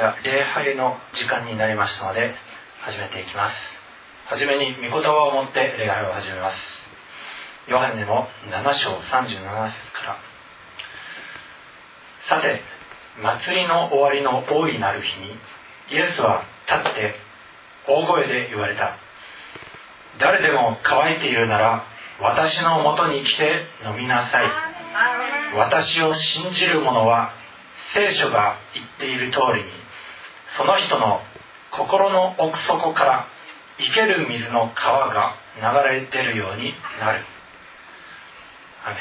では礼拝の時間になりましたので始めていきます。はじめに御言葉を持って礼拝を始めます。ヨハネの7章37節から。さて祭りの終わりの大いなる日にイエスは立って大声で言われた。誰でも乾いているなら私のもとに来て飲みなさい。私を信じる者は聖書が言っている通りにその人の心の奥底から生ける水の川が流れ出るようになる。アメ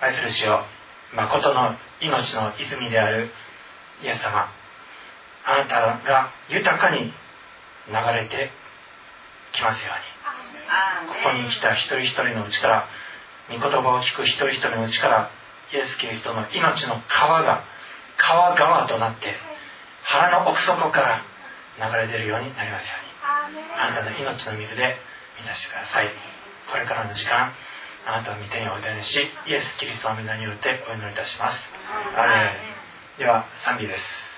愛する主よ誠の命の泉であるイエス様。あなたが豊かに流れてきますように。ここに来た一人一人のうちから御言葉を聞く一人一人のうちからイエス・キリストの命の川が川川となって腹の奥底から流れ出るようになりますように。あなたの命の水で満たしてください。これからの時間あなたの御手においでにしイエス・キリストの皆によってお祈りいたします。アレでは賛美です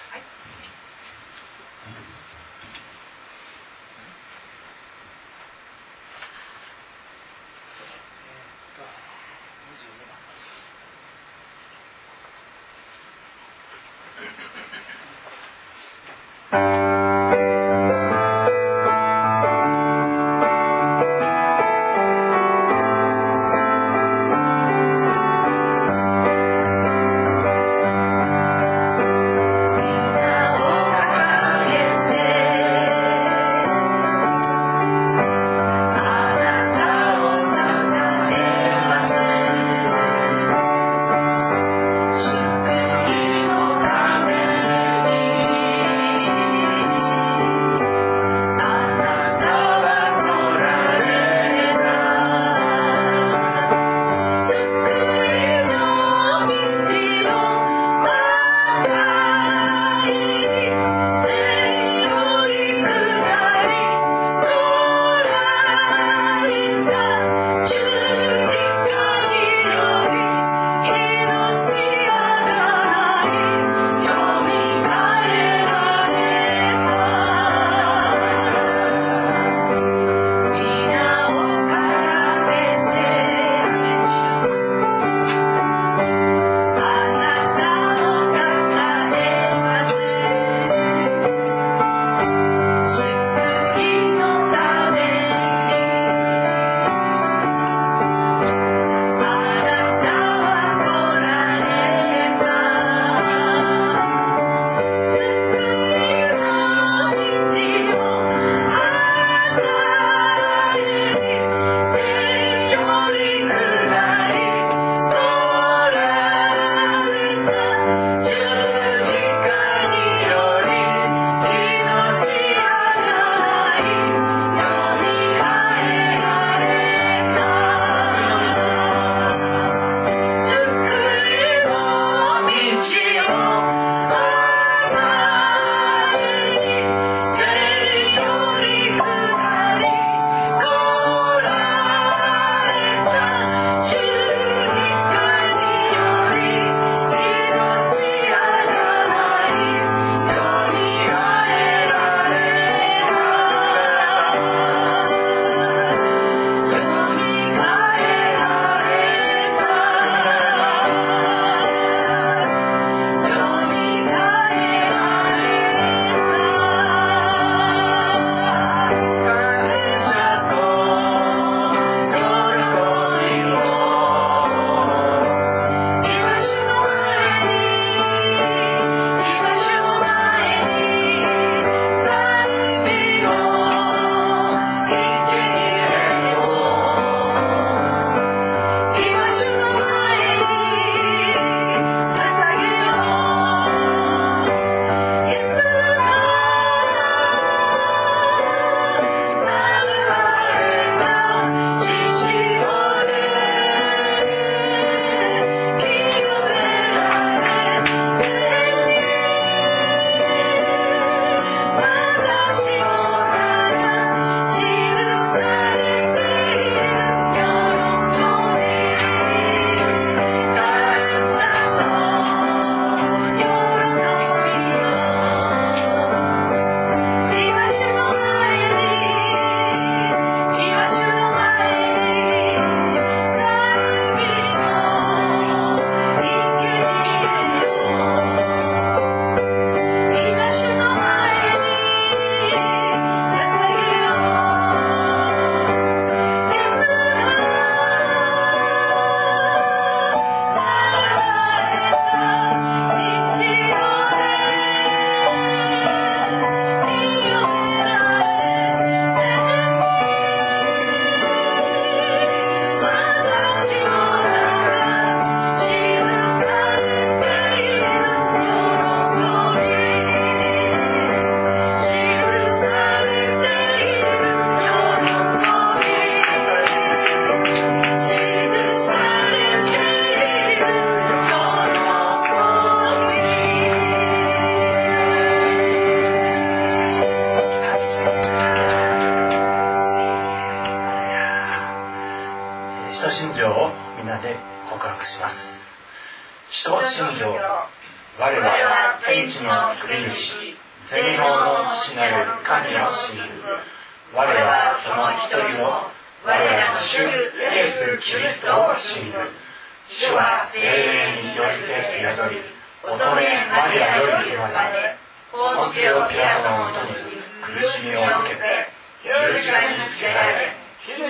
苦しみを受けて十字架につけられ死刑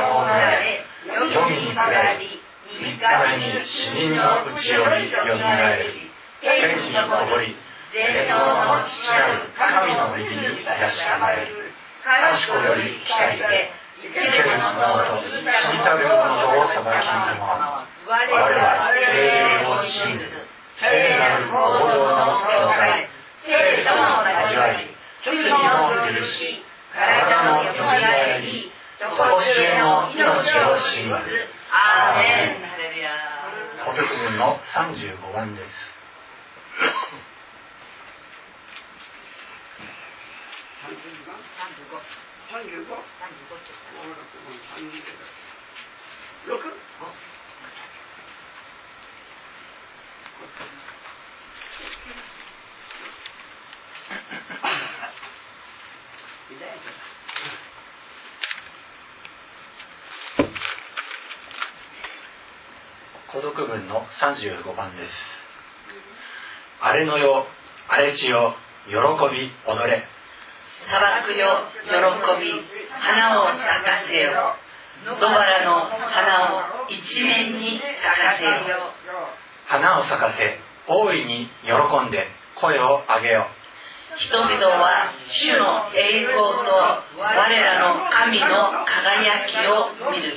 を葬られ黄泉に下り三日目に死人のうちよりよみがえり天に昇り全能の父なる神の右に確かまえる賢より来たいて生ける者と死にたる者を裁きに伴う我は精霊を信ず聖なる合同の教会聖との交わり罪の許し体のよみがえり常しえの命を信ずアーメン。補足文の35番です孤独文の35番です。荒れのよ荒れ地よ喜び踊れ砂漠よ喜び花を咲かせよ。野原の花を一面に咲かせよ。花を咲かせ大いに喜んで声を上げよ人々は主の栄光と我らの神の輝きを見る。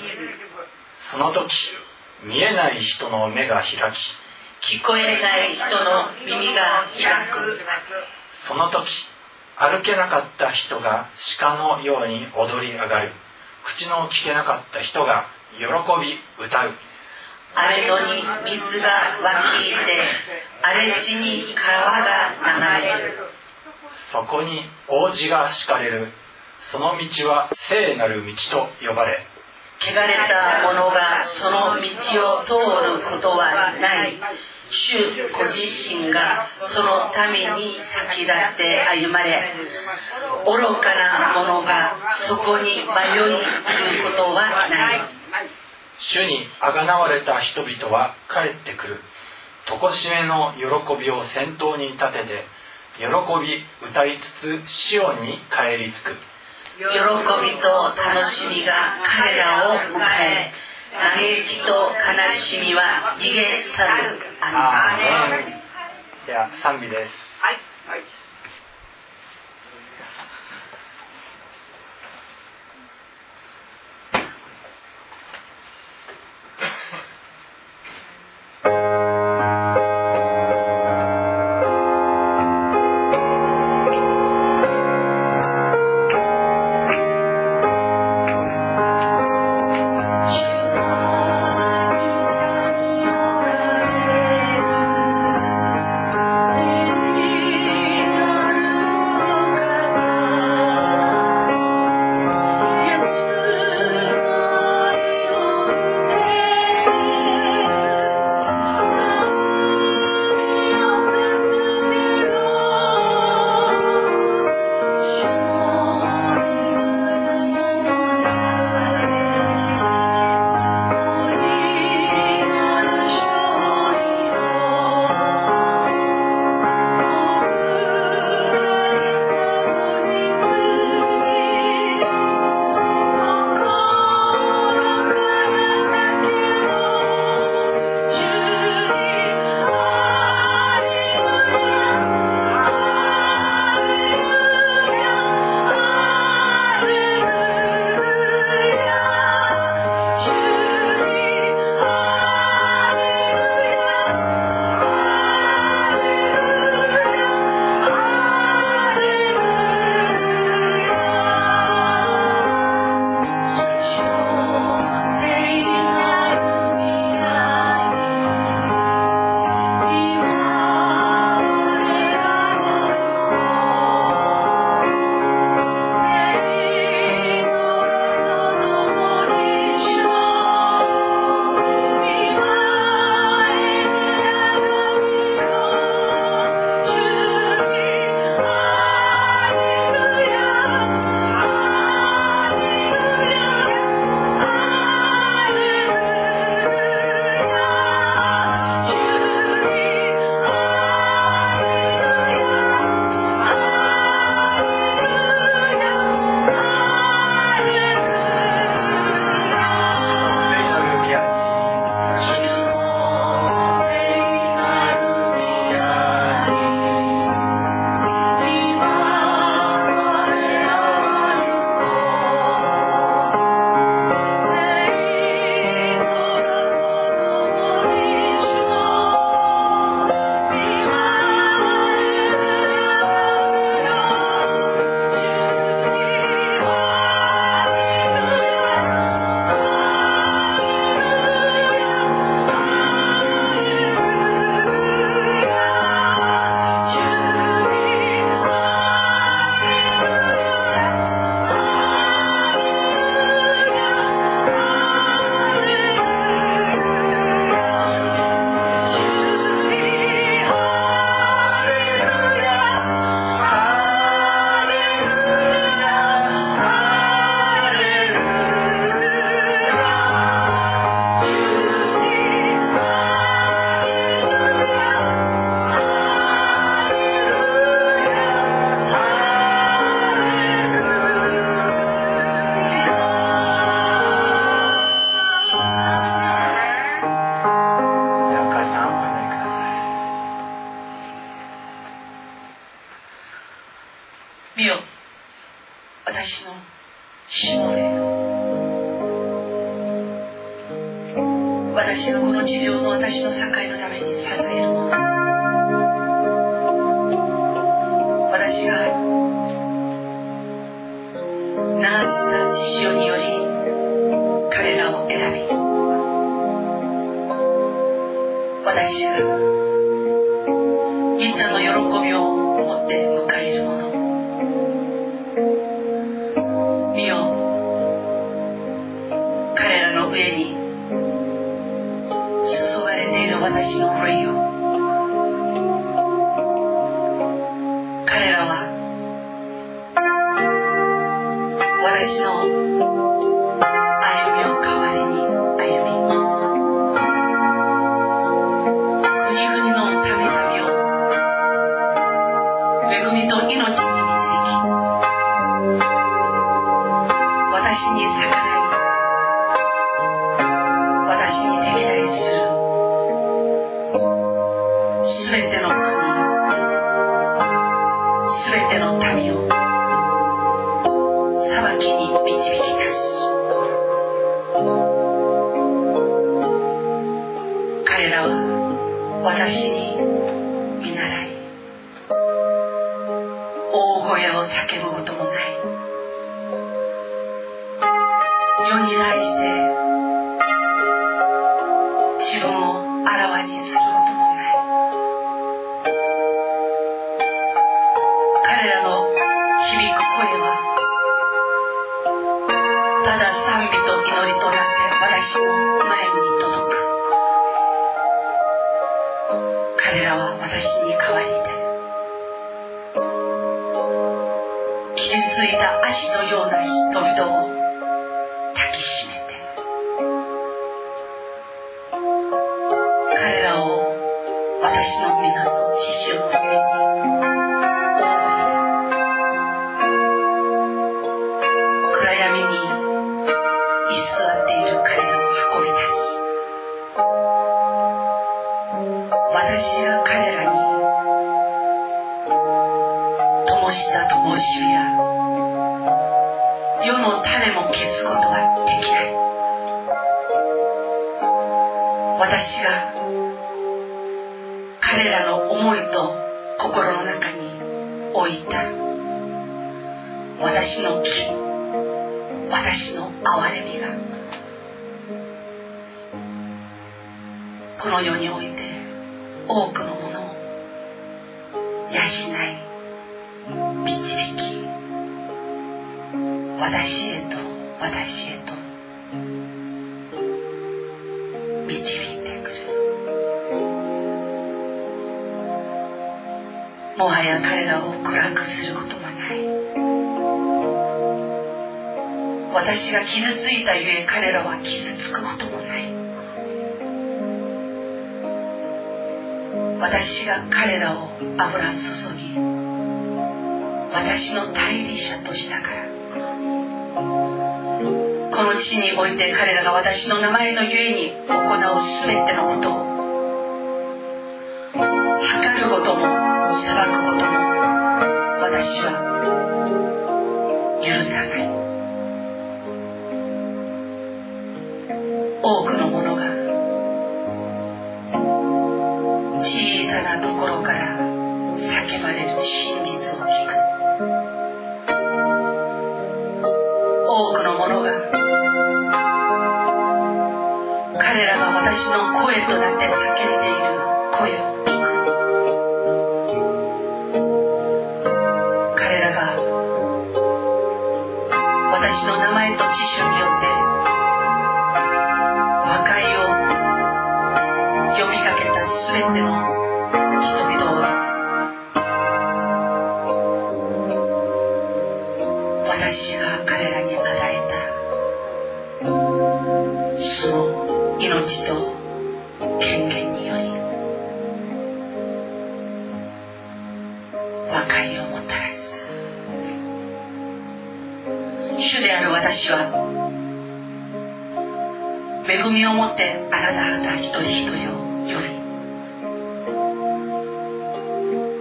その時見えない人の目が開き聞こえない人の耳が開く。その時歩けなかった人が鹿のように踊り上がる。口の聞けなかった人が喜び歌う。荒れ野に水が湧き出荒れ地に川が流れるそこに王子が敷かれる。その道は聖なる道と呼ばれ。汚れた者がその道を通ることはない。主ご自身がそのために先立って歩まれ。愚かな者がそこに迷い来ることはない。主にあがなわれた人々は帰ってくる。常しめの喜びを先頭に立てて喜び歌いつつシオンに帰り着く。喜びと楽しみが彼らを迎え嘆きと悲しみは逃げ去る。アーメン。では賛美です私のこの地上の私の境のために支えるもの。私がナースな父親により彼らを選び私がみんなの喜び傷ついたゆえ彼らは傷つくこともない。私が彼らを油注ぎ私の代理者としたから。この地において彼らが私の名前のゆえに行うすべてのことを測ることも裁くことも私は許さない。真実を聞く多くの者が彼らが私の声となって叫んでいる声。をあなた一人一人を呼び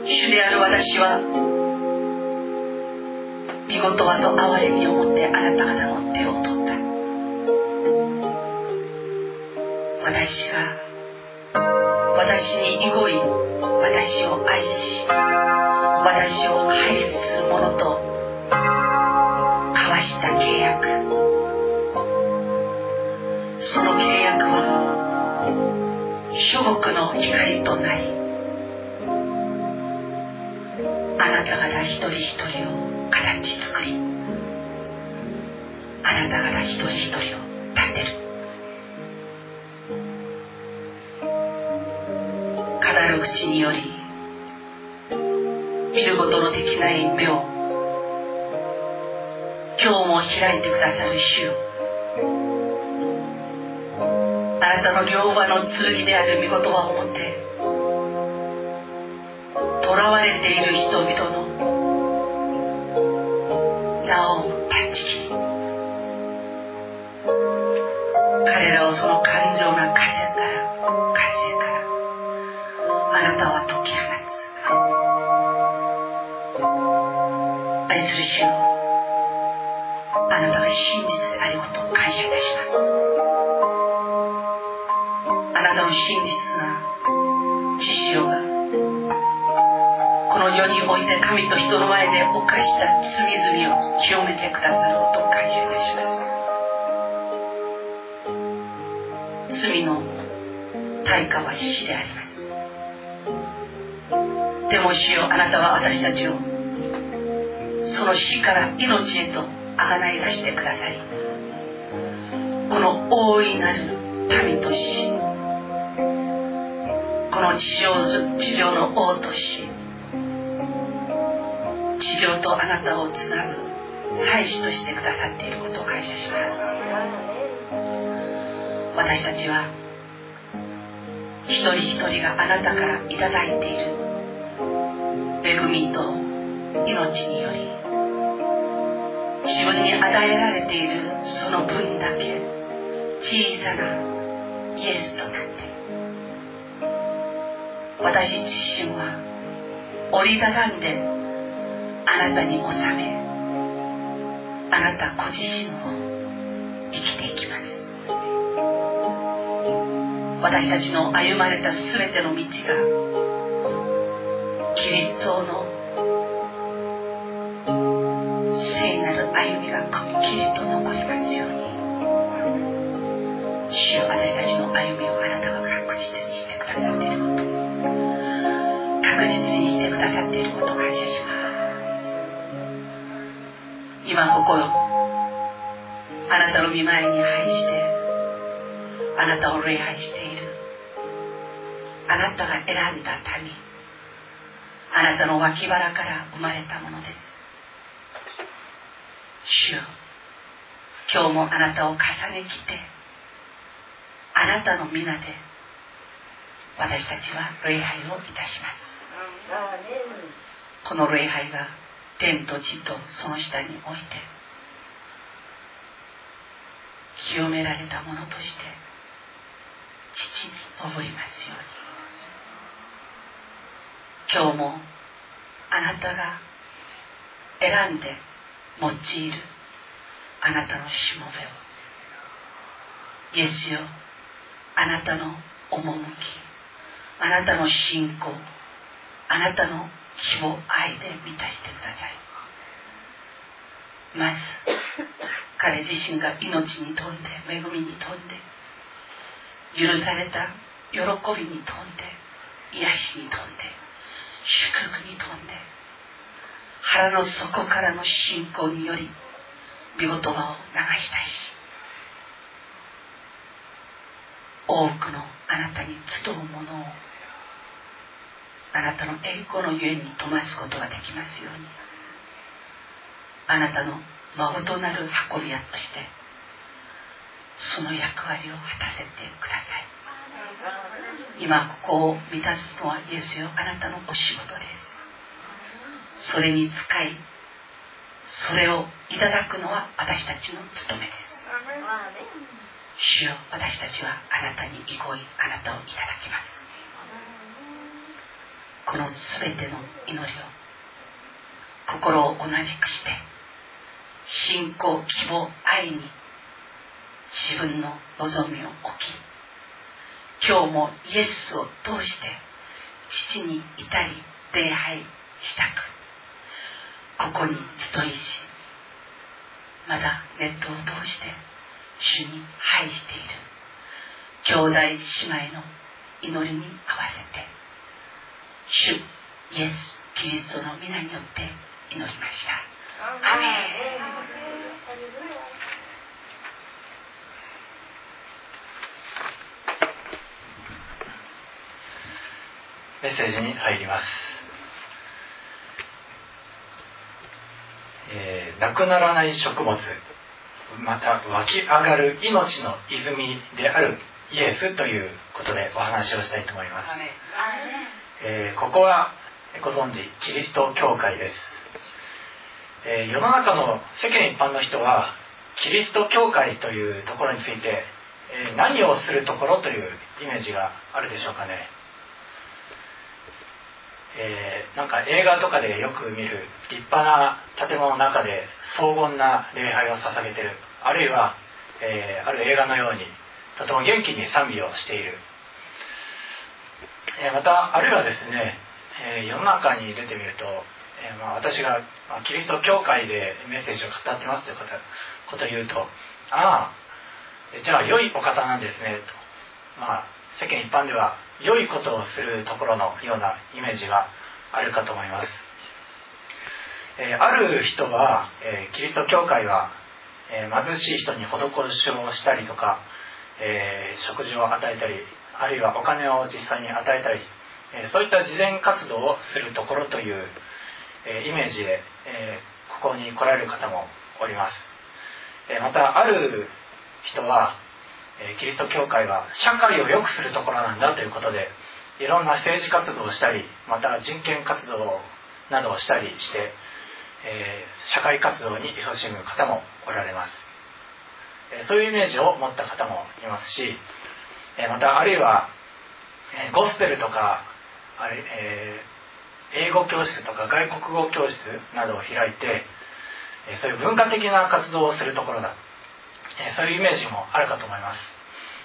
主である私は見事はと憐れみを持ってあなた方の手を取った。私が私に動い私を愛し私を愛する者と諸国の光となりあなた方一人一人を形作りあなた方一人一人を立てる。語る口により見ることのできない目を今日も開いてくださる主よ。あなたの両側の剣である御言葉を持って囚われている人々の名を断ち切り彼らをその感情な風から風からあなたは解き放つ。愛する主よあなたが真実であることを感謝いたします。神と人の前で犯した罪々を清めてくださることを感謝いたします罪の対価は死であります。でも主よあなたは私たちをその死から命へとあがない出してくださりこの大いなる民としこの地上地上の王とし地上とあなたをつなぐ祭司としてくださっていることを感謝します。私たちは一人一人があなたからいただいている恵みと命により自分に与えられているその分だけ小さなイエスとなって私自身は折りたたんであなたに収めあなたご自身を生きていきます。私たちの歩まれた全ての道がキリストの聖なる歩みがくっきりと残りますように。主よ私たちの歩みをあなたが確実にしてくださっている。こと確実にしてくださっていることを感謝します。今ここあなたの御前に拝してあなたを礼拝している。あなたが選んだ民。あなたの脇腹から生まれたものです。主今日もあなたを重ねきてあなたの皆で私たちは礼拝をいたします。この礼拝が天と地とその下において清められたものとして父に昇りますように。今日もあなたが選んで用いるあなたのしもべを。イエスよあなたの趣あなたの信仰あなたの希望愛で満たしてください。まず彼自身が命に富んで恵みに富んで許された喜びに富んで癒しに富んで祝福に富んで腹の底からの信仰により御言葉を流したし多くのあなたに集うものをあなたの栄光のゆえに飛ばすことができますように。あなたの孫となる運び屋としてその役割を果たせてください。今ここを満たすのはイエスよあなたのお仕事です。それに使いそれをいただくのは私たちの務めです。主よ私たちはあなたに憩いあなたをいただきます。この全ての祈りを心を同じくして信仰希望愛に自分の望みを置き今日もイエスを通して父に至り礼拝したくここに集いしまだネットを通して主に拝している兄弟姉妹の祈りに合わせて主イエス・キリストの皆によって祈りました。アメン。メッセージに入ります、えー、なくならない食物。また湧き上がる命の泉であるイエスということでお話をしたいと思います、えー、ここはご存知キリスト教会です、えー、世の中の世間一般の人はキリスト教会というところについて、え何をするところというイメージがあるでしょうかね。えー、なんか映画とかでよく見る立派な建物の中で荘厳な礼拝を捧げてる。あるいは、え、ある映画のようにとても元気に賛美をしている、またあるいはですね、世の中に出てみると、えま、私が、キリスト教会でメッセージを語ってますということを言うとああじゃあ良いお方なんですねと。まあ世間一般では良いことをするところのようなイメージがあるかと思います、え、ある人は、え、キリスト教会は、え、貧しい人に施しをしたりとか、え食事を与えたりあるいはお金を実際に与えたり、そういった慈善活動をするところという、イメージで、ここに来られる方もおります、またある人はキリスト教会は社会を良くするところなんだということでいろんな政治活動をしたりまた人権活動などをしたりして、え、社会活動に勤しむ方もおられます、え、そういうイメージを持った方もいますし、またあるいは、ゴスペルとかあれ、え英語教室とか外国語教室などを開いて、そういう文化的な活動をするところだ。そういうイメージもあるかと思います、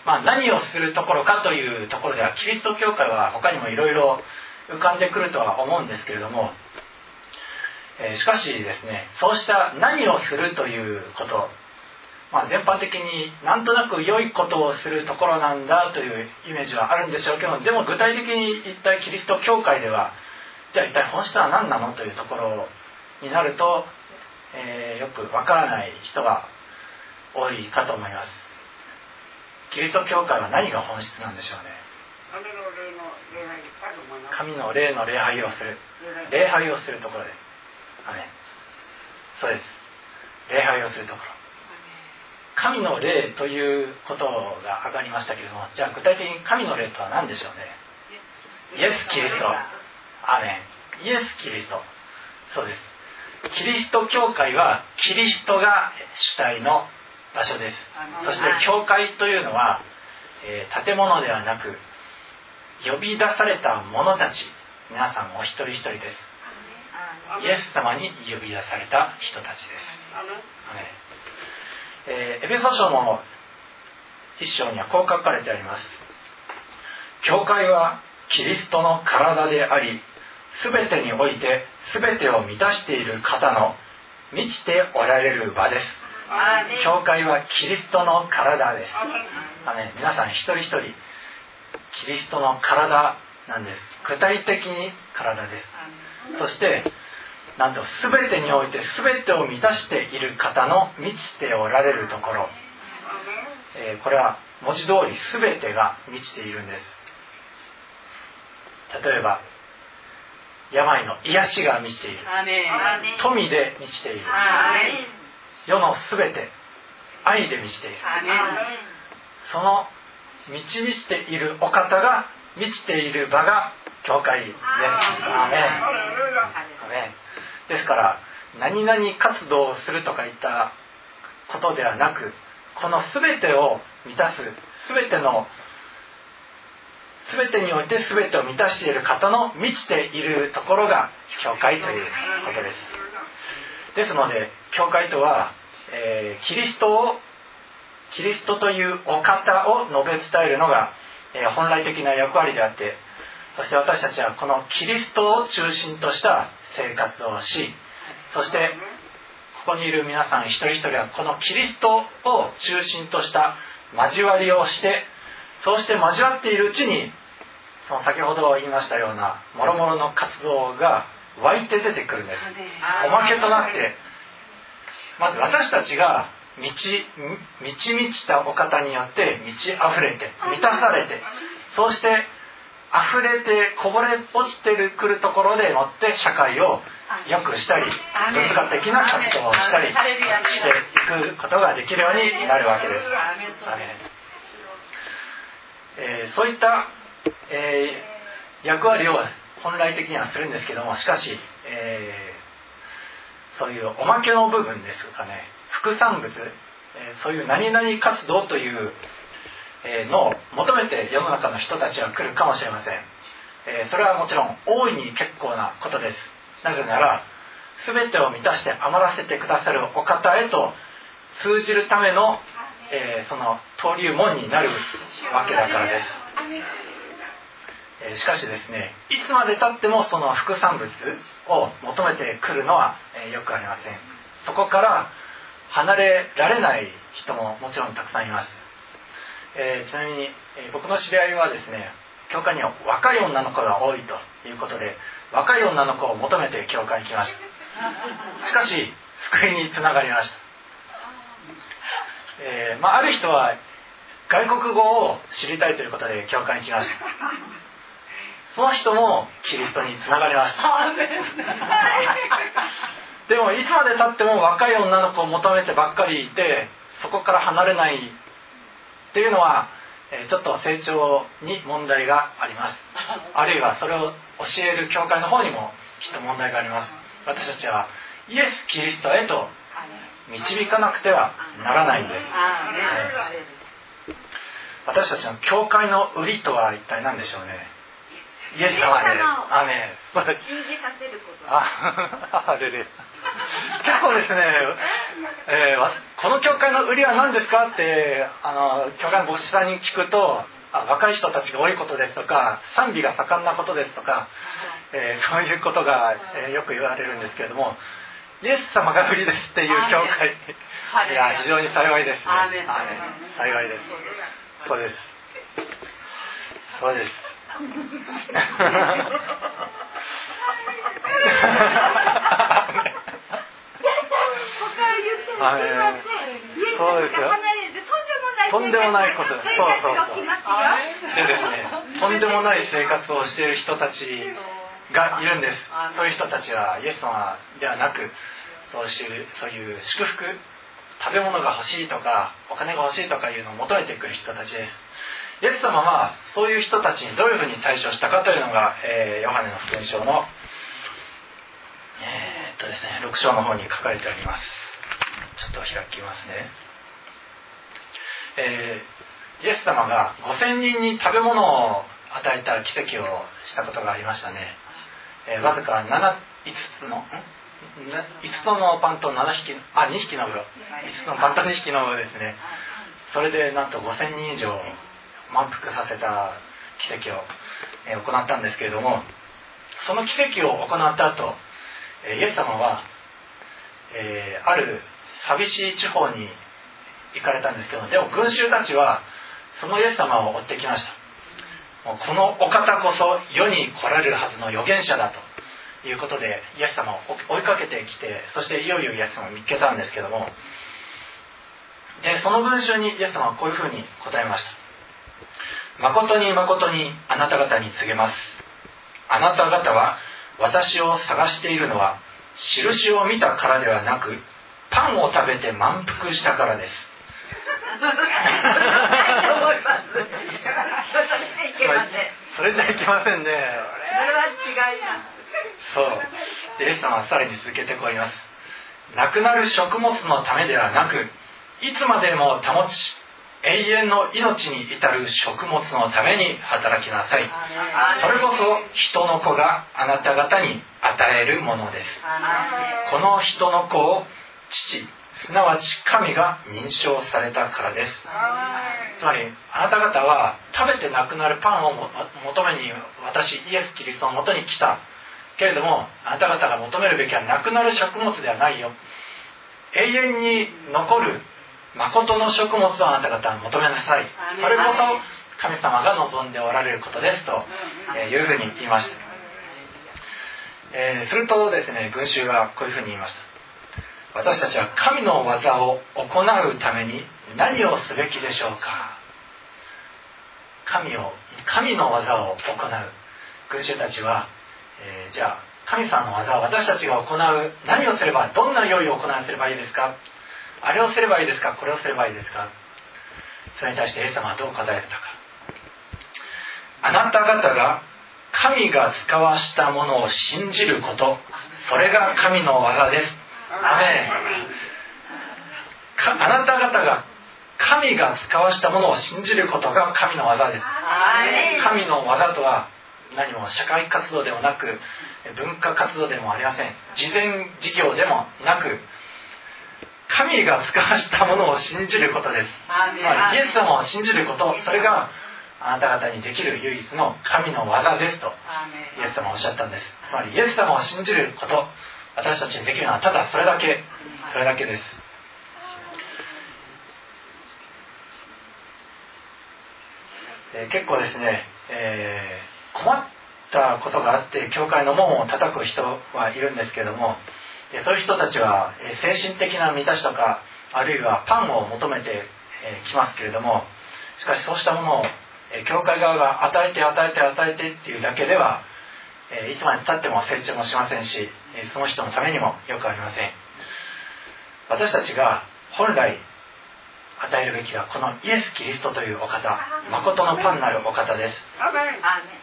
まあ、何をするところかというところではキリスト教会は他にもいろいろ浮かんでくるとは思うんですけれども、しかしですねそうした何をするということ、まあ、全般的になんとなく良いことをするところなんだというイメージはあるんでしょうけどでも具体的に一体キリスト教会ではじゃあ一体本質は何なのというところになると、えー、よくわからない人が多いかと思います。キリスト教会は何が本質なんでしょうね。神の霊の礼拝をする。礼拝。をするところです。アメそうです。礼拝をするところ神の霊ということが上がりましたけれどもじゃあ具体的に神の霊とは何でしょうね？イエス・キリスト。アメン。イエス・キリスト。そうです。キリスト教会はキリストが主体の場所です。そして教会というのは、えー、建物ではなく呼び出された者たち。皆さんお一人一人です。イエス様に呼び出された人たちです、えー、エペソ書の一章にはこう書かれてあります。教会はキリストの体であり全てにおいて全てを満たしている方の満ちておられる場です。教会はキリストの体です。あ、ね、皆さん一人一人キリストの体なんです。具体的に体です。そしてなんと全てにおいて全てを満たしている方の満ちておられるところ、えー、これは文字通り全てが満ちているんです。例えば病の癒しが満ちている。富で満ちている。世の全て愛で満ちている。その満ち満ちているお方が満ちている場が教会です。アメですから何々活動をするとかいったことではなくこの全てを満たす全ての全てにおいて全てを満たしている方の満ちているところが教会ということです。ですので教会とは、えー、キリストをキリストというお方を述べ伝えるのがえ本来的な役割であってそして私たちはこのキリストを中心とした生活をしそしてここにいる皆さん一人一人はこのキリストを中心とした交わりをしてそうして交わっているうちにその先ほど言いましたようなもろもろの活動が湧いて出てくるんです。おまけとなってまず私たちが満ち満ち満ちたお方によって満ち溢れて満たされてそうして溢れてこぼれ落ちてくるところでもって社会を良くしたり文化的な活動をしたりしていくことができるようになるわけです。えー、そういった、えー、役割を本来的にはするんですけどもしかし、えー、そういうおまけの部分ですかね。副産物、えそういう何々活動というのを求めて世の中の人たちは来るかもしれません、えそれはもちろん大いに結構なことです。なぜなら全てを満たして余らせてくださるお方へと通じるための、えその登竜門になるわけだからです、えしかしですねいつまでたってもその副産物を求めてくるのは、えよくありません。そこから離れられない人ももちろんたくさんいます。えー、ちなみに、えー、僕の知り合いはですね教会には若い女の子が多いということで若い女の子を求めて教会に来ました。しかし救いにつながりました、えー、まあ、ある人は外国語を知りたいということで教会に来ました。その人もキリストにつながりました。でもいつまでたっても若い女の子を求めてばっかりいてそこから離れないっていうのは、えちょっと成長に問題があります。あるいはそれを教える教会の方にもきっと問題があります。私たちはイエス・キリストへと導かなくてはならないんです、私たちの教会の売りとは一体何でしょうねイエス様で、アメ信じさせること。あ、あれれ。結構ですね、えー、この教会の売りは何ですかってあの教会の牧師さんに聞くとあ若い人たちが多いことですとか賛美が盛んなことですとか、えー、そういうことが、えー、よく言われるんですけれどもイエス様が売りですっていう教会。いや非常に幸いですね。幸いです。そうです。そうです。はい、そうですよ。とんでもないことそうそうそう。でですね、とんでもない生活をしている人たちがいるんです。そういう人たちはイエス様ではなく、そういうそういう祝福、食べ物が欲しいとか、お金が欲しいとかいうのを求めてくる人たちで。イエス様はそういう人たちにどういうふうに対処したかというのが、えー、ヨハネの福音書の、えー、っとですね、6章の方に書かれてあります。ちょっと開きますね。えー、イエス様が5000人に食べ物を与えた奇跡をしたことがありましたね。え、わずか7、5つの、5つのパンと7匹、あ、2匹の風呂。5つのパンと2匹の風呂ですね。それでなんと5000人以上満腹させた奇跡を、え行ったんですけれどもその奇跡を行った後、えイエス様は、えある寂しい地方に行かれたんですけどでも群衆たちはそのイエス様を追ってきましたもうこのお方こそ世に来られるはずの預言者だということでイエス様を追いかけてきてそしていよいよイエス様を見つけたんですけどもでその群衆にイエス様はこういうふうに答えました誠に誠にあなた方に告げます。あなた方は私を探しているのは印を見たからではなくパンを食べて満腹したからです。それじゃいけませんね。それは違いますそう。でイエス様はさらに続けてこいます。なくなる食物のためではなくいつまでも保ち永遠の命に至る食物のために働きなさい。それこそ人の子があなた方に与えるものです。この人の子を父すなわち神が認証されたからです。つまりあなた方は食べてなくなるパンを求めに私イエス・キリストのもとに来たけれどもあなた方が求めるべきはなくなる食物ではないよ。永遠に残る誠の食物をあなた方は求めなさい。それこそ神様が望んでおられることですというふうに言いました、えー、するとですね群衆はこういうふうに言いました。私たちは神の技を行うために何をすべきでしょうか。神を神の技を行う。群衆たちは、えー、じゃあ神様の技を私たちが行う何をすればどんな用意を行わせればいいですか？あれをすればいいですか？これをすればいいですか？それに対してイエス様はどう答えたか？あなた方が神が使わしたものを信じることそれが神の技です。アメあなた方が神が使わしたものを信じることが神の技です。神の技とは何も社会活動でもなく文化活動でもありません。慈善事業でもなく神が使わしたものを信じることです、まあ、イエス様を信じることそれがあなた方にできる唯一の神の技ですとイエス様はおっしゃったんです。つまりイエス様を信じること私たちにできるのはただそれだけ。それだけです。で結構ですね、えー、困ったことがあって教会の門を叩く人はいるんですけれどもでそういう人たちは精神的な満たしとかあるいはパンを求めてきますけれどもしかしそうしたものを教会側が与えて与えて与えてっていうだけではいつまでたっても成長もしませんしその人のためにもよくありません。私たちが本来与えるべきはこのイエス・キリストというお方誠のパンなるお方です、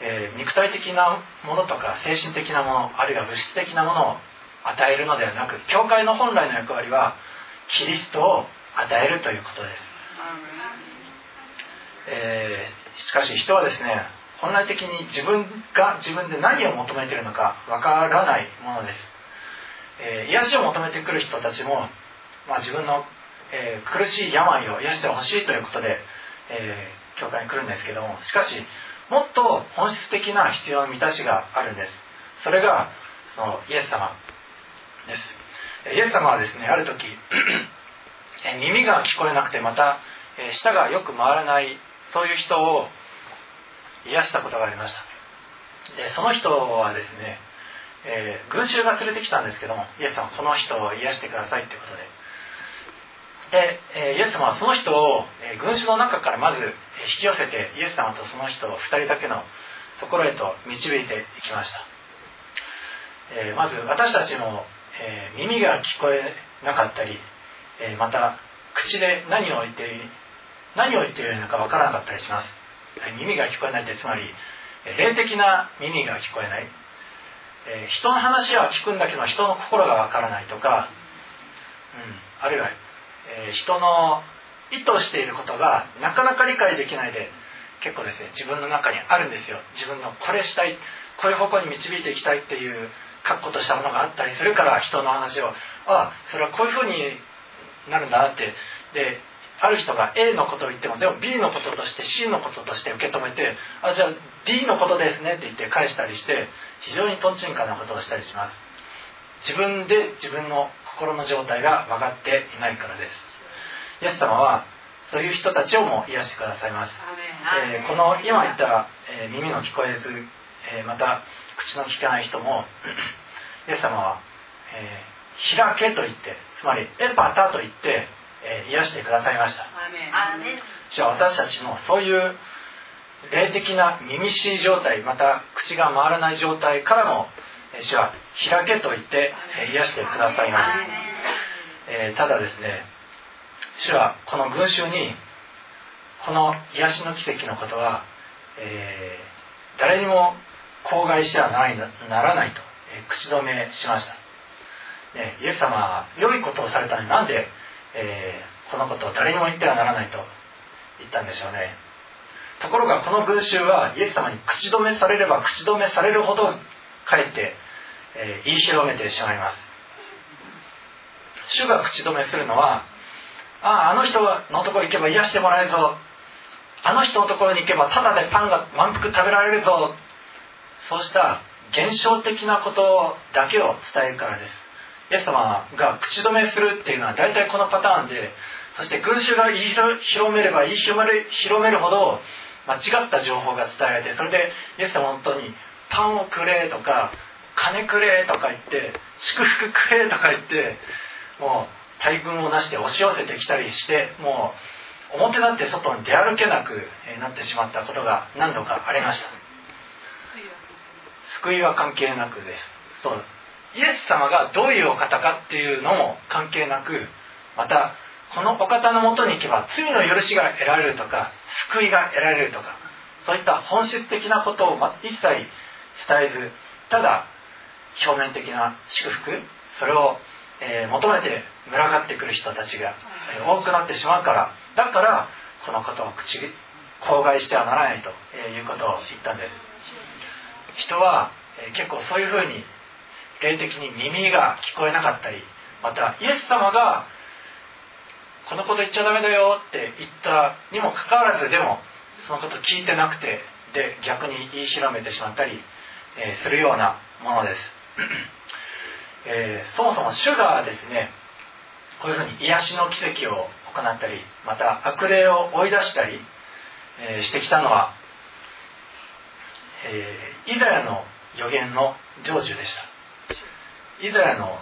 えー、肉体的なものとか精神的なものあるいは物質的なものを与えるのではなく教会の本来の役割はキリストを与えるということです、えー、しかし人はですね本来的に自分が自分で何を求めているのかわからないものです、えー、癒しを求めてくる人たちも、まあ、自分の、えー、苦しい病を癒してほしいということで、えー、教会に来るんですけどもしかしもっと本質的な必要の満たしがあるんです。それがそのイエス様です。イエス様はですねある時耳が聞こえなくてまた舌がよく回らないそういう人を癒したことがありました。でその人はですね、えー、群衆が連れてきたんですけどもイエス様この人を癒してくださいってことでで、え、イエス様はその人を、え、群衆の中からまず引き寄せてイエス様とその人を2人だけのところへと導いていきました、えまず私たちの、え耳が聞こえなかったり、えまた口で何を言って何を言っているのかわからなかったりします。耳が聞こえないってつまり霊的な耳が聞こえない、人の話は聞くんだけど人の心がわからないとか、うん、あるいは、え、人の意図していることがなかなか理解できないで結構ですね自分の中にあるんですよ。自分のこれしたいこういう方向に導いていきたいっていう確固としたものがあったりするから人の話をああそれはこういうふうになるんだなってである人が A のことを言ってもでも B のこととして C のこととして受け止めてあじゃあ D のことですねって言って返したりして非常にとんちんかなことをしたりします。自分で自分の心の状態が分かっていないからです。イエス様はそういう人たちをも癒してくださいます、えー、この今言った、えー、耳の聞こえず、えー、また口の聞かない人も イエス様は、え開けと言ってつまりエパタと言ってえー、癒してくださいました。主は私たちのそういう霊的な耳しい状態また口が回らない状態からも主は開けと言って癒してくださいます、えー、ただですね主はこの群衆にこの癒しの奇跡のことは、えー、誰にも口外してはならないと、えー、口止めしました、ね、イエス様は良いことをされたのになんでえ、このことを誰にも言ってはならないと言ったんでしょうね。ところがこの群衆はイエス様に口止めされれば口止めされるほどかえって、え、言い広めてしまいます。主が口止めするのはあああの人のとこ行けば癒してもらえるぞ。あの人のところに行けばただでパンが満腹食べられるぞ。そうした現象的なことだけを伝えるからです。イエス様が口止めするっていうのは大体このパターンでそして群衆が言い広めれば言い広める広めるほど間違った情報が伝えられてそれでイエス様本当にパンをくれとか金くれとか言って祝福くれとか言ってもう大軍をなして押し寄せてきたりしてもう表立って外に出歩けなくなってしまったことが何度かありました。救いは関係なくです。そう。イエス様がどういうお方かっていうのも関係なくまたこのお方のもとに行けば罪の許しが得られるとか救いが得られるとかそういった本質的なことを一切伝えずただ表面的な祝福それを、えー、求めて群がってくる人たちが、えー、多くなってしまうからだからこのことを口口外してはならないということを言ったんです。人は、えー、結構そういうふうに霊的に耳が聞こえなかったりまたイエス様がこのこと言っちゃダメだよって言ったにもかかわらずでもそのこと聞いてなくてで逆に言い広めてしまったり、えー、するようなものです、えー、そもそも主がですね。こういうふうに癒しの奇跡を行ったりまた悪霊を追い出したり、えー、してきたのは、えイザヤの予言の成就でした。イザヤの、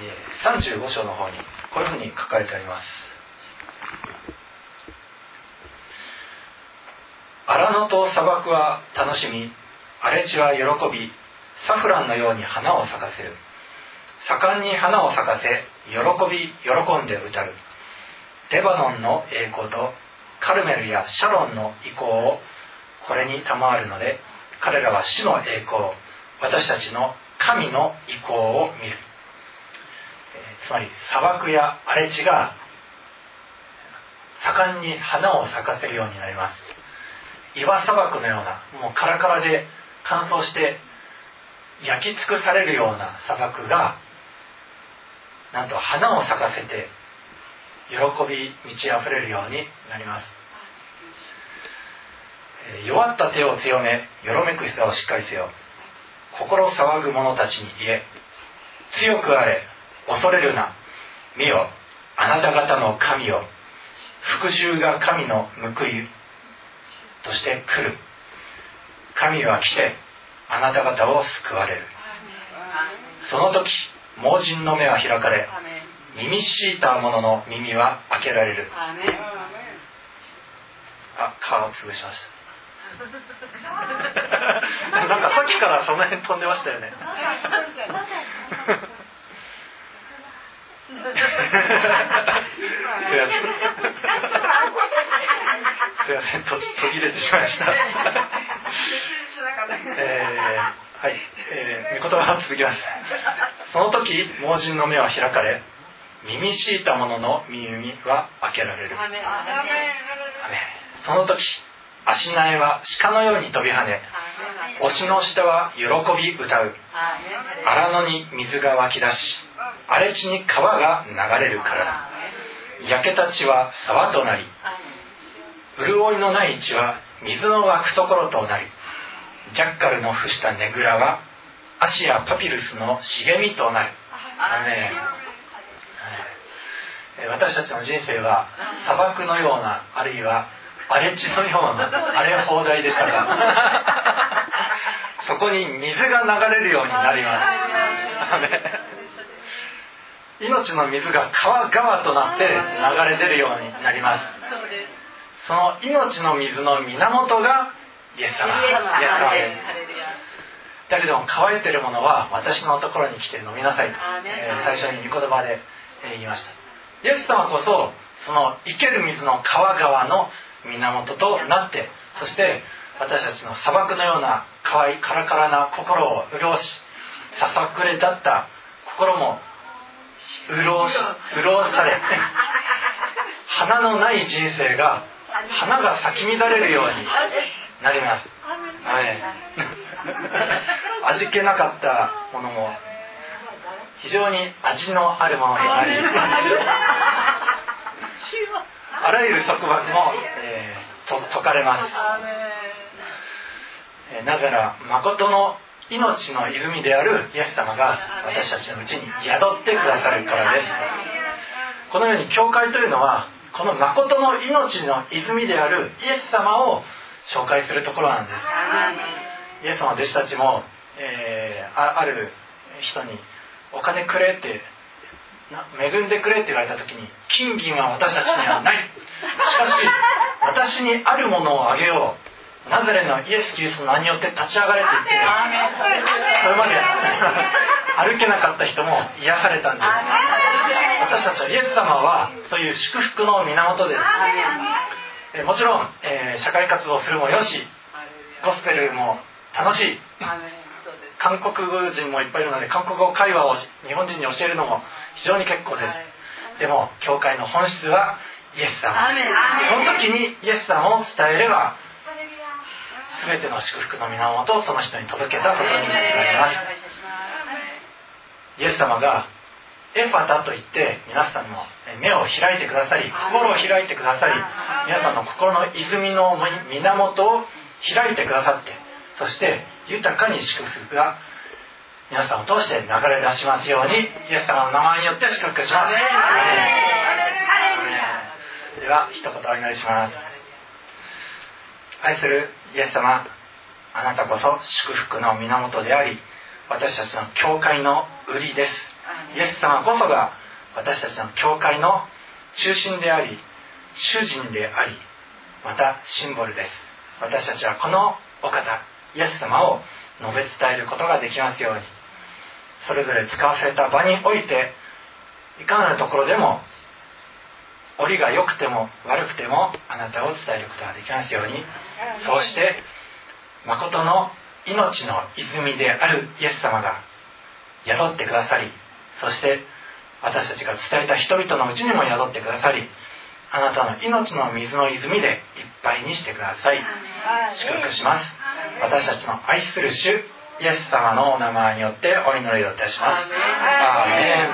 え35章の方にこういうふうに書かれてあります。荒野と砂漠は楽しみ荒れ地は喜びサフランのように花を咲かせる。盛んに花を咲かせ喜び喜んで歌う。レバノンの栄光とカルメルやシャロンの意向をこれに賜るので彼らは主の栄光私たちの神の意向を見る、つまり砂漠や荒れ地が盛んに花を咲かせるようになります。岩砂漠のようなもうカラカラで乾燥して焼き尽くされるような砂漠がなんと花を咲かせて喜び満ち溢れるようになります。弱った手を強めよろめく膝をしっかりせよ。心騒ぐ者たちに言え強くあれ恐れるな。見よあなた方の神よ。復讐が神の報いとして来る。神は来てあなた方を救われる。その時盲人の目は開かれ耳しいた者の耳は開けられる。あ皮を潰しました。なんかさっきからその辺飛んでましたよね。すいません。途切れてしまいました。えー、はい、えー、言葉は続きます。その時盲人の目は開かれ耳しいた者の耳は開けられる。その時足苗は鹿のように飛び跳ね推しの下は喜び歌う。荒野に水が湧き出し荒れ地に川が流れるから。だ焼けた血は沢となり潤いのない地は水の湧くところとなりジャッカルの伏したねぐらは足やパピルスの茂みとなる、ね、私たちの人生は砂漠のようなあるいは荒れ地のような荒れ放題でしたが そこに水が流れるようになります。命の水が川川となって流れ出るようになります。その命の水の源がイエス様。イエス様。です誰でも乾いてるものは私のところに来て飲みなさいと、えー、最初に御言葉で、え言いました。イエス様こそその生ける水の川川の源となってそして私たちの砂漠のような乾いカラカラな心を潤しささくれだった心も潤し潤され 花のない人生が花が咲き乱れるように なります、はい、味気なかったものも非常に味のあるものであり。あらゆる束縛も、えー、と解かれます、えーなぜなら誠の命の泉であるイエス様が私たちのうちに宿ってくださるからです。このように教会というのはこの誠の命の泉であるイエス様を紹介するところなんです。イエス様の弟子たちも、えーあある人にお金くれってな恵んでくれって言われた時に金銀は私たちにはない。しかし私にあるものをあげよう。ナザレのイエス・キリストの名によって立ち上がれって言ってそれまで歩けなかった人も癒されたんです。私たちはイエス様はそういう祝福の源ですえもちろん、えー社会活動をするもよしゴスペルも楽しい。韓国人もいっぱいいるので韓国語会話を日本人に教えるのも非常に結構です。でも教会の本質はイエス様。その時にイエス様を伝えれば全ての祝福の源をその人に届けたことになります。イエス様がエファタと言って皆さんの目を開いてくださり心を開いてくださり皆さんの心の泉の源を開いてくださってそして豊かに祝福が皆さんを通して流れ出しますようにイエス様の名前によって祝福します。では一言お祈りします。愛するイエス様あなたこそ祝福の源であり私たちの教会の売りですイエス様こそが私たちの教会の中心であり主人でありまたシンボルです。私たちはこのお方イエス様を述べ伝えることができますように。それぞれ使わされた場においていかなるところでも折が良くても悪くてもあなたを伝えることができますように。そうして誠の命の泉であるイエス様が宿ってくださりそして私たちが伝えた人々のうちにも宿ってくださりあなたの命の水の泉でいっぱいにしてください。祝福します。私たちの愛する主イエス様のお名前によってお祈りをいたします。アーメン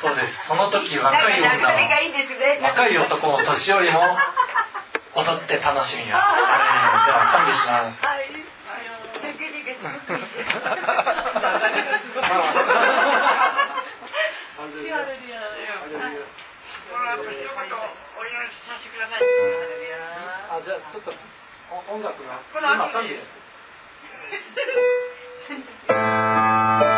そうです。その時若い女は若い男も年寄りも踊って楽しみますアー。メンでは賛美しますあじゃあちょっとお音楽が。今賛美です「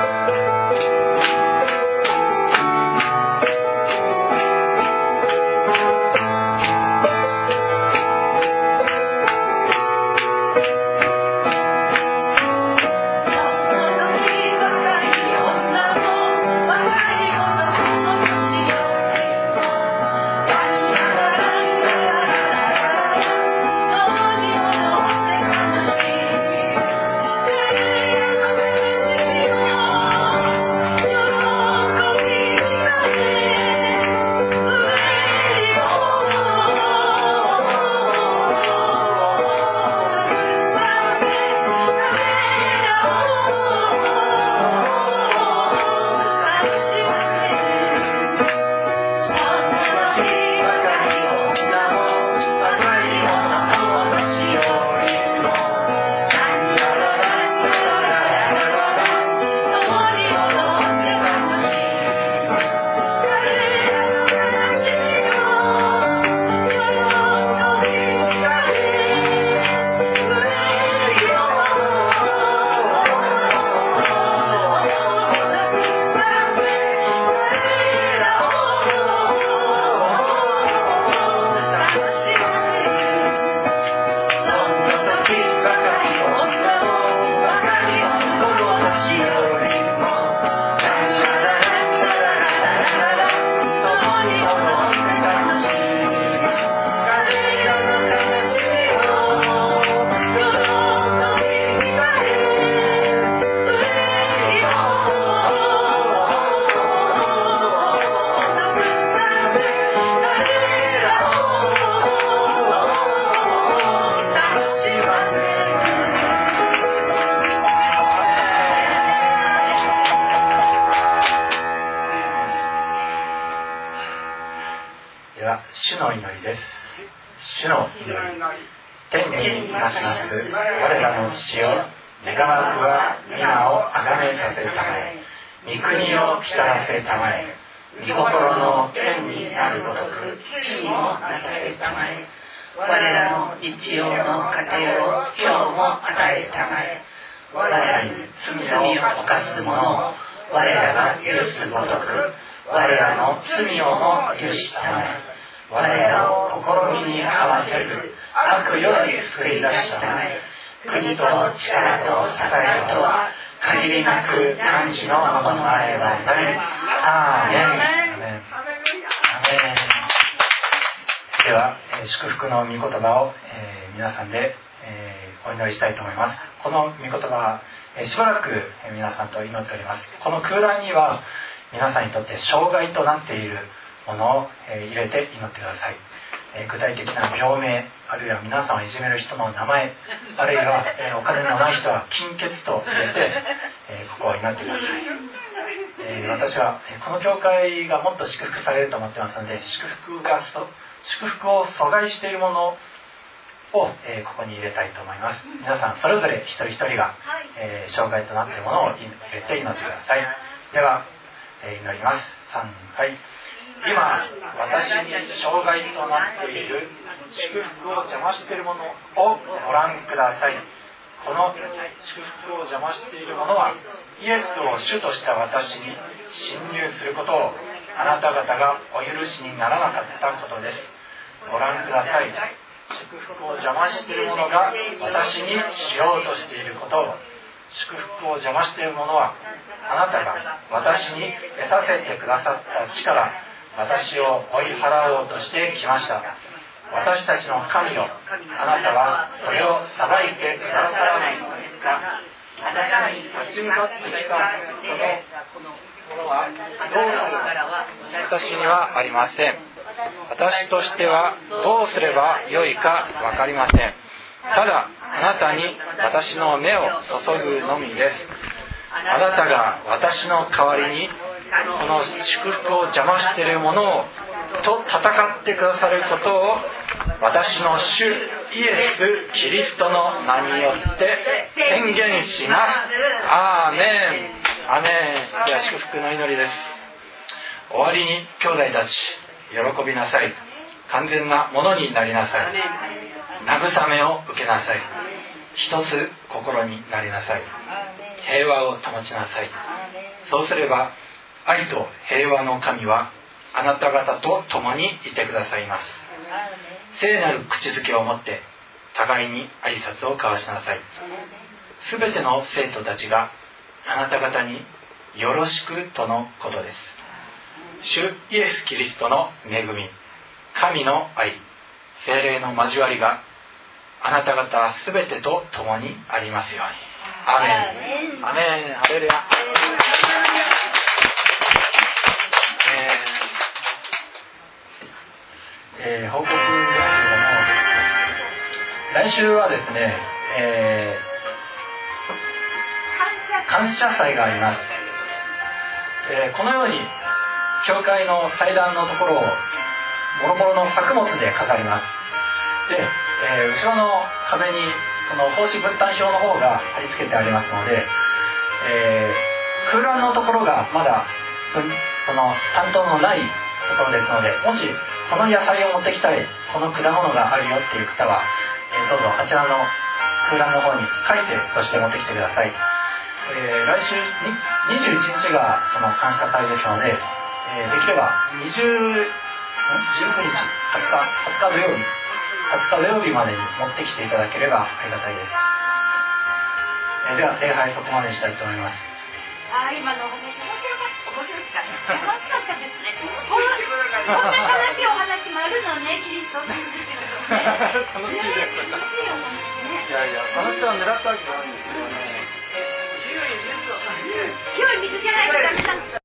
です主の祈り天にいまします我らの父よ願わくは皆をあがめさせたまえ御国を来たらせたまえ御心の天になるごとく地にもなされたまえ我らの日曜の糧を今日も与えたまえ我らに罪を犯す者を我らが許すごとく我らの罪をも許したまえ我らを試みに合わせず悪より救い出した。まえ国と力と栄えとは限りなく汝のものあればなりアーメン。では、えー祝福の御言葉を、えー皆さんで、えーお祈りしたいと思います。この御言葉は、えーしばらく、えー皆さんと祈っております。この空欄には皆さんにとって障害となっているものを、えー入れて祈ってください、えー具体的な病名あるいは皆さんをいじめる人の名前 あるいは、えーお金のない人は金欠と入れて、えーここを祈ってください。えー私はえーこの教会がもっと祝福されると思ってますので祝福がそ祝福を阻害しているものを、えーここに入れたいと思います。皆さんそれぞれ一人一人が、えー障害となっているものを入れて祈ってください。では、えー祈ります。3はい今私に障害となっている祝福を邪魔しているものをご覧ください。この祝福を邪魔しているものはイエスを主とした私に侵入することをあなた方がお許しにならなかったことです。ご覧ください。祝福を邪魔しているものが私にしようとしていることを祝福を邪魔しているものはあなたが私に得させてくださった力私を追い払おうとしてきました。私たちの神よ。あなたはそれを裁いてくださらないのですか？私に立ち向かってきたこのものはどうなる私にはありません。私としてはどうすればよいか分かりません。ただあなたに私の目を注ぐのみです。あなたが私の代わりにこの祝福を邪魔しているものをと戦ってくださることを私の主イエス・キリストの名によって宣言します。アーメンアーメンでは祝福の祈りです。終わりに兄弟たち喜びなさい。完全なものになりなさい。慰めを受けなさい。一つ心になりなさい。平和を保ちなさい。そうすれば愛と平和の神はあなた方と共にいてくださいます。聖なる口づけを持って互いに挨拶を交わしなさい。すべての生徒たちがあなた方によろしくとのことです。主イエス・キリストの恵み神の愛精霊の交わりがあなた方すべてと共にありますように。アーメン。アーメン。ハレルヤえー報告ですけども来週はですね、えー感謝祭があります、えーこのように教会の祭壇のところをもろもろの作物で飾ります。で、えー後ろの壁にこの奉仕分担表の方が貼り付けてありますので、えー空欄のところがまだその担当のないところですのでもしこの野菜を持ってきたいこの果物があるよっていう方は、えーどうぞあちらの空欄の方に書いてとして持ってきてください、えー来週に21日がその感謝祭ですので、えーできれば20ん19日20日20日土曜日20日土曜日までに持ってきていただければありがたいです、えーでは礼拝そこまでにしたいと思います。あー今のお話面白かった。面白かった んなこんな楽しいお話もあるのねキリストさんですけどね楽しいですいやいや楽しさを狙ったわけじゃないんですけどね。清い水じゃないとダメなの